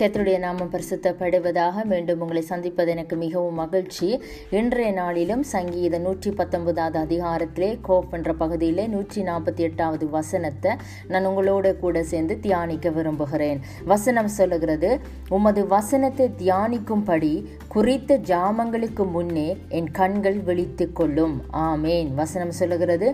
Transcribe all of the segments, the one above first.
கத்தருடைய நாமம் பரிசுத்தப்படுவதாக மீண்டும் உங்களை சந்திப்பது எனக்கு மிகவும் மகிழ்ச்சி. இன்றைய நாளிலும் சங்கீத நூற்றி பத்தொன்பதாவது அதிகாரத்திலே கோப் என்ற பகுதியிலே நூற்றி நாற்பத்தி எட்டாவது வசனத்தை நான் உங்களோட கூட சேர்ந்து தியானிக்க விரும்புகிறேன். வசனம் சொல்லுகிறது உமது வசனத்தை தியானிக்கும்படி குறித்த ஜாமங்களுக்கு முன்னே என் கண்கள் விழித்து கொள்ளும் ஆமேன். வசனம் சொல்லுகிறது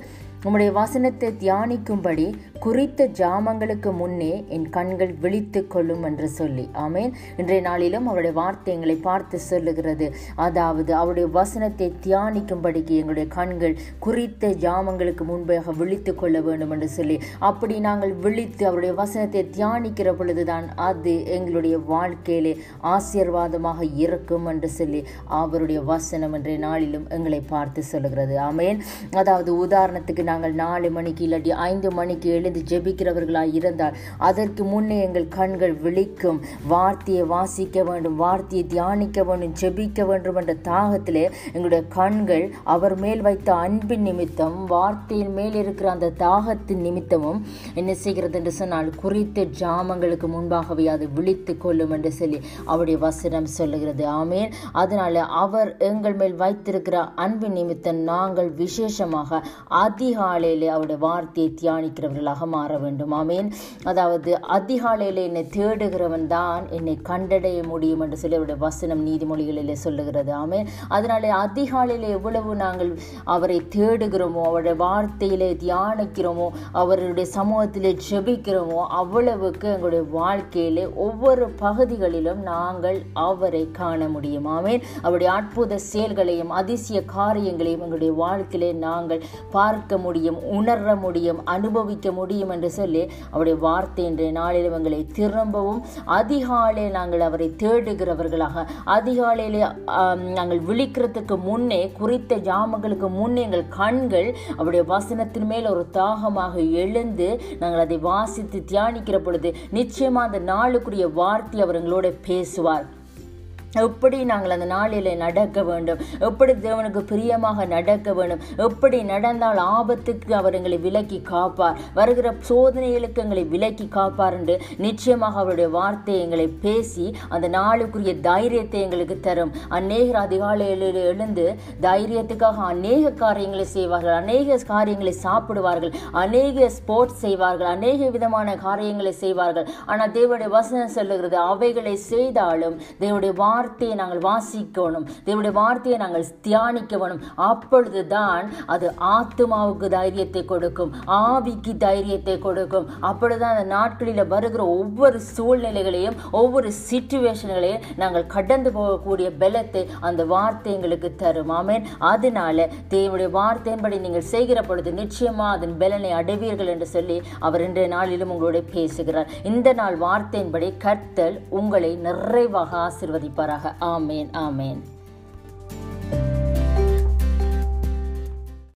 உம்முடைய வசனத்தை தியானிக்கும்படி குறித்த ஜாமங்களுக்கு முன்னே என் கண்கள் விழித்து கொள்ளும் என்று சொல்லி. ஆமேன். இன்றைய நாளிலும் அவருடைய வார்த்தை எங்களை பார்த்து சொல்லுகிறது. அதாவது அவருடைய வசனத்தை தியானிக்கும்படிக்கு எங்களுடைய கண்கள் குறித்த ஜாமங்களுக்கு முன்பாக விழித்து கொள்ள வேண்டும் என்று சொல்லி. அப்படி நாங்கள் விழித்து அவருடைய வசனத்தை தியானிக்கிற பொழுதுதான் அது எங்களுடைய வாழ்க்கையிலே ஆசீர்வாதமாக இருக்கும் என்று சொல்லி அவருடைய வசனம் இன்றைய நாளிலும் எங்களை பார்த்து சொல்லுகிறது. ஆமேன். அதாவது உதாரணத்துக்கு நாங்கள் நாலு மணிக்கு இல்லாட்டி ஐந்து மணிக்கு எழுந்து ஜெபிக்கிறவர்களாய் இருந்தால் அதற்கு முன்னே எங்கள் கண்கள் விழிக்கும். வார்த்தையை வாசிக்க வேண்டும் வார்த்தையை தியானிக்க வேண்டும் ஜெபிக்க வேண்டும் என்ற தாகத்திலே எங்களுடைய கண்கள் அவர் மேல் வைத்த அன்பின் நிமித்தம் வார்த்தையின் மேல் இருக்கிற அந்த தாகத்தின் நிமித்தமும் என்ன செய்கிறது என்று சொன்னால் குறித்த ஜாமங்களுக்கு முன்பாகவே அது விழித்து கொள்ளும் என்று சொல்லி அவருடைய வசனம் சொல்லுகிறது. ஆமேன். அதனால அவர் எங்கள் மேல் வைத்திருக்கிற அன்பின் நிமித்தம் நாங்கள் விசேஷமாக அதிகாலையில் அவருடைய வார்த்தையை தியானிக்கிறவர்களாக மாற வேண்டும். ஆமேன். அதாவது அதிகாலையில் என்னை தேடுகிறவன் தான் என்னை கண்டடைய முடியும் என்று சொல்லி அவருடைய வசனம் நீதிமொழிகளிலே சொல்லுகிறது. ஆமேன். அதனாலே அதிகாலையில் எவ்வளவு நாங்கள் அவரை தேடுகிறோமோ அவருடைய வார்த்தையிலே தியானிக்கிறோமோ அவருடைய சமூகத்திலே ஜெபிக்கிறோமோ அவ்வளவுக்கு எங்களுடைய வாழ்க்கையிலே ஒவ்வொரு பகுதிகளிலும் நாங்கள் அவரை காண முடியும். ஆமேன். அவருடைய அற்புத செயல்களையும் அதிசய காரியங்களையும் எங்களுடைய வாழ்க்கையிலே நாங்கள் பார்க்க முடியும். முடியும் உணர முடியும் அனுபவிக்க முடியும் என்று சொல்லி அவருடைய வார்த்தை இன்றைய நாளில் எங்களை திரும்பவும் அதிகாலை நாங்கள் அவரை தேடுகிறவர்களாக அதிகாலையிலே நாங்கள் விழிக்கிறதுக்கு முன்னே குறித்த ஜாமங்களுக்கு முன்னே எங்கள் கண்கள் அவருடைய வசனத்தின் மேல் ஒரு தாகமாக எழுந்து நாங்கள் அதை வாசித்து தியானிக்கிற பொழுது நிச்சயமாக அந்த நாளுக்குரிய வார்த்தை அவர் எங்களோட பேசுவார். எப்படி நாங்கள் அந்த நாளில் நடக்க வேண்டும்? எப்படி தேவனுக்கு பிரியமாக நடக்க வேண்டும்? எப்படி நடந்தால் ஆபத்துக்கு அவர் எங்களை விலக்கி காப்பார்? வருகிற சோதனைகளுக்கு எங்களை விலக்கி காப்பார் என்று நிச்சயமாக அவருடைய வார்த்தை எங்களை பேசி அந்த நாளுக்குரிய தைரியத்தை எங்களுக்கு தரும். அநேகர் அதிகாலையில் எழுந்து தைரியத்துக்காக அநேக காரியங்களை செய்வார்கள் அநேக காரியங்களை சாப்பிடுவார்கள் அநேக ஸ்போர்ட்ஸ் செய்வார்கள் அநேக விதமான காரியங்களை செய்வார்கள். ஆனால் தேவனுடைய வசனம் சொல்லுகிறது அவைகளை செய்தாலும் தேவனுடைய வார்த்தையை நாங்கள் வாசிக்கணும். தேவனுடைய வார்த்தையை நாங்கள் தியானிக்க வேணும் அப்பொழுது தான் அது ஆத்மாவுக்கு தைரியத்தை கொடுக்கும். ஆவிக்கு தைரியத்தை கொடுக்கும். அப்பொழுதுதான் அந்த நாட்களில் வருகிற ஒவ்வொரு சூழ்நிலைகளையும் ஒவ்வொரு சிச்சுவேஷன்களையும் நாங்கள் கடந்து போகக்கூடிய பலத்தை அந்த வார்த்தை எங்களுக்கு தரும். ஆமேன். அதனால தேவனுடைய வார்த்தையின்படி நீங்கள் செய்கிற பொழுது நிச்சயமா அதன் பலனை அடைவீர்கள் என்று சொல்லி அவர் இன்றைய நாளிலும் உங்களோட பேசுகிறார். இந்த நாள் வார்த்தையின்படி கர்த்தல் உங்களை நிறைவாக ஆசிர்வதிப்பார் ஆமேன் ஆமேன்.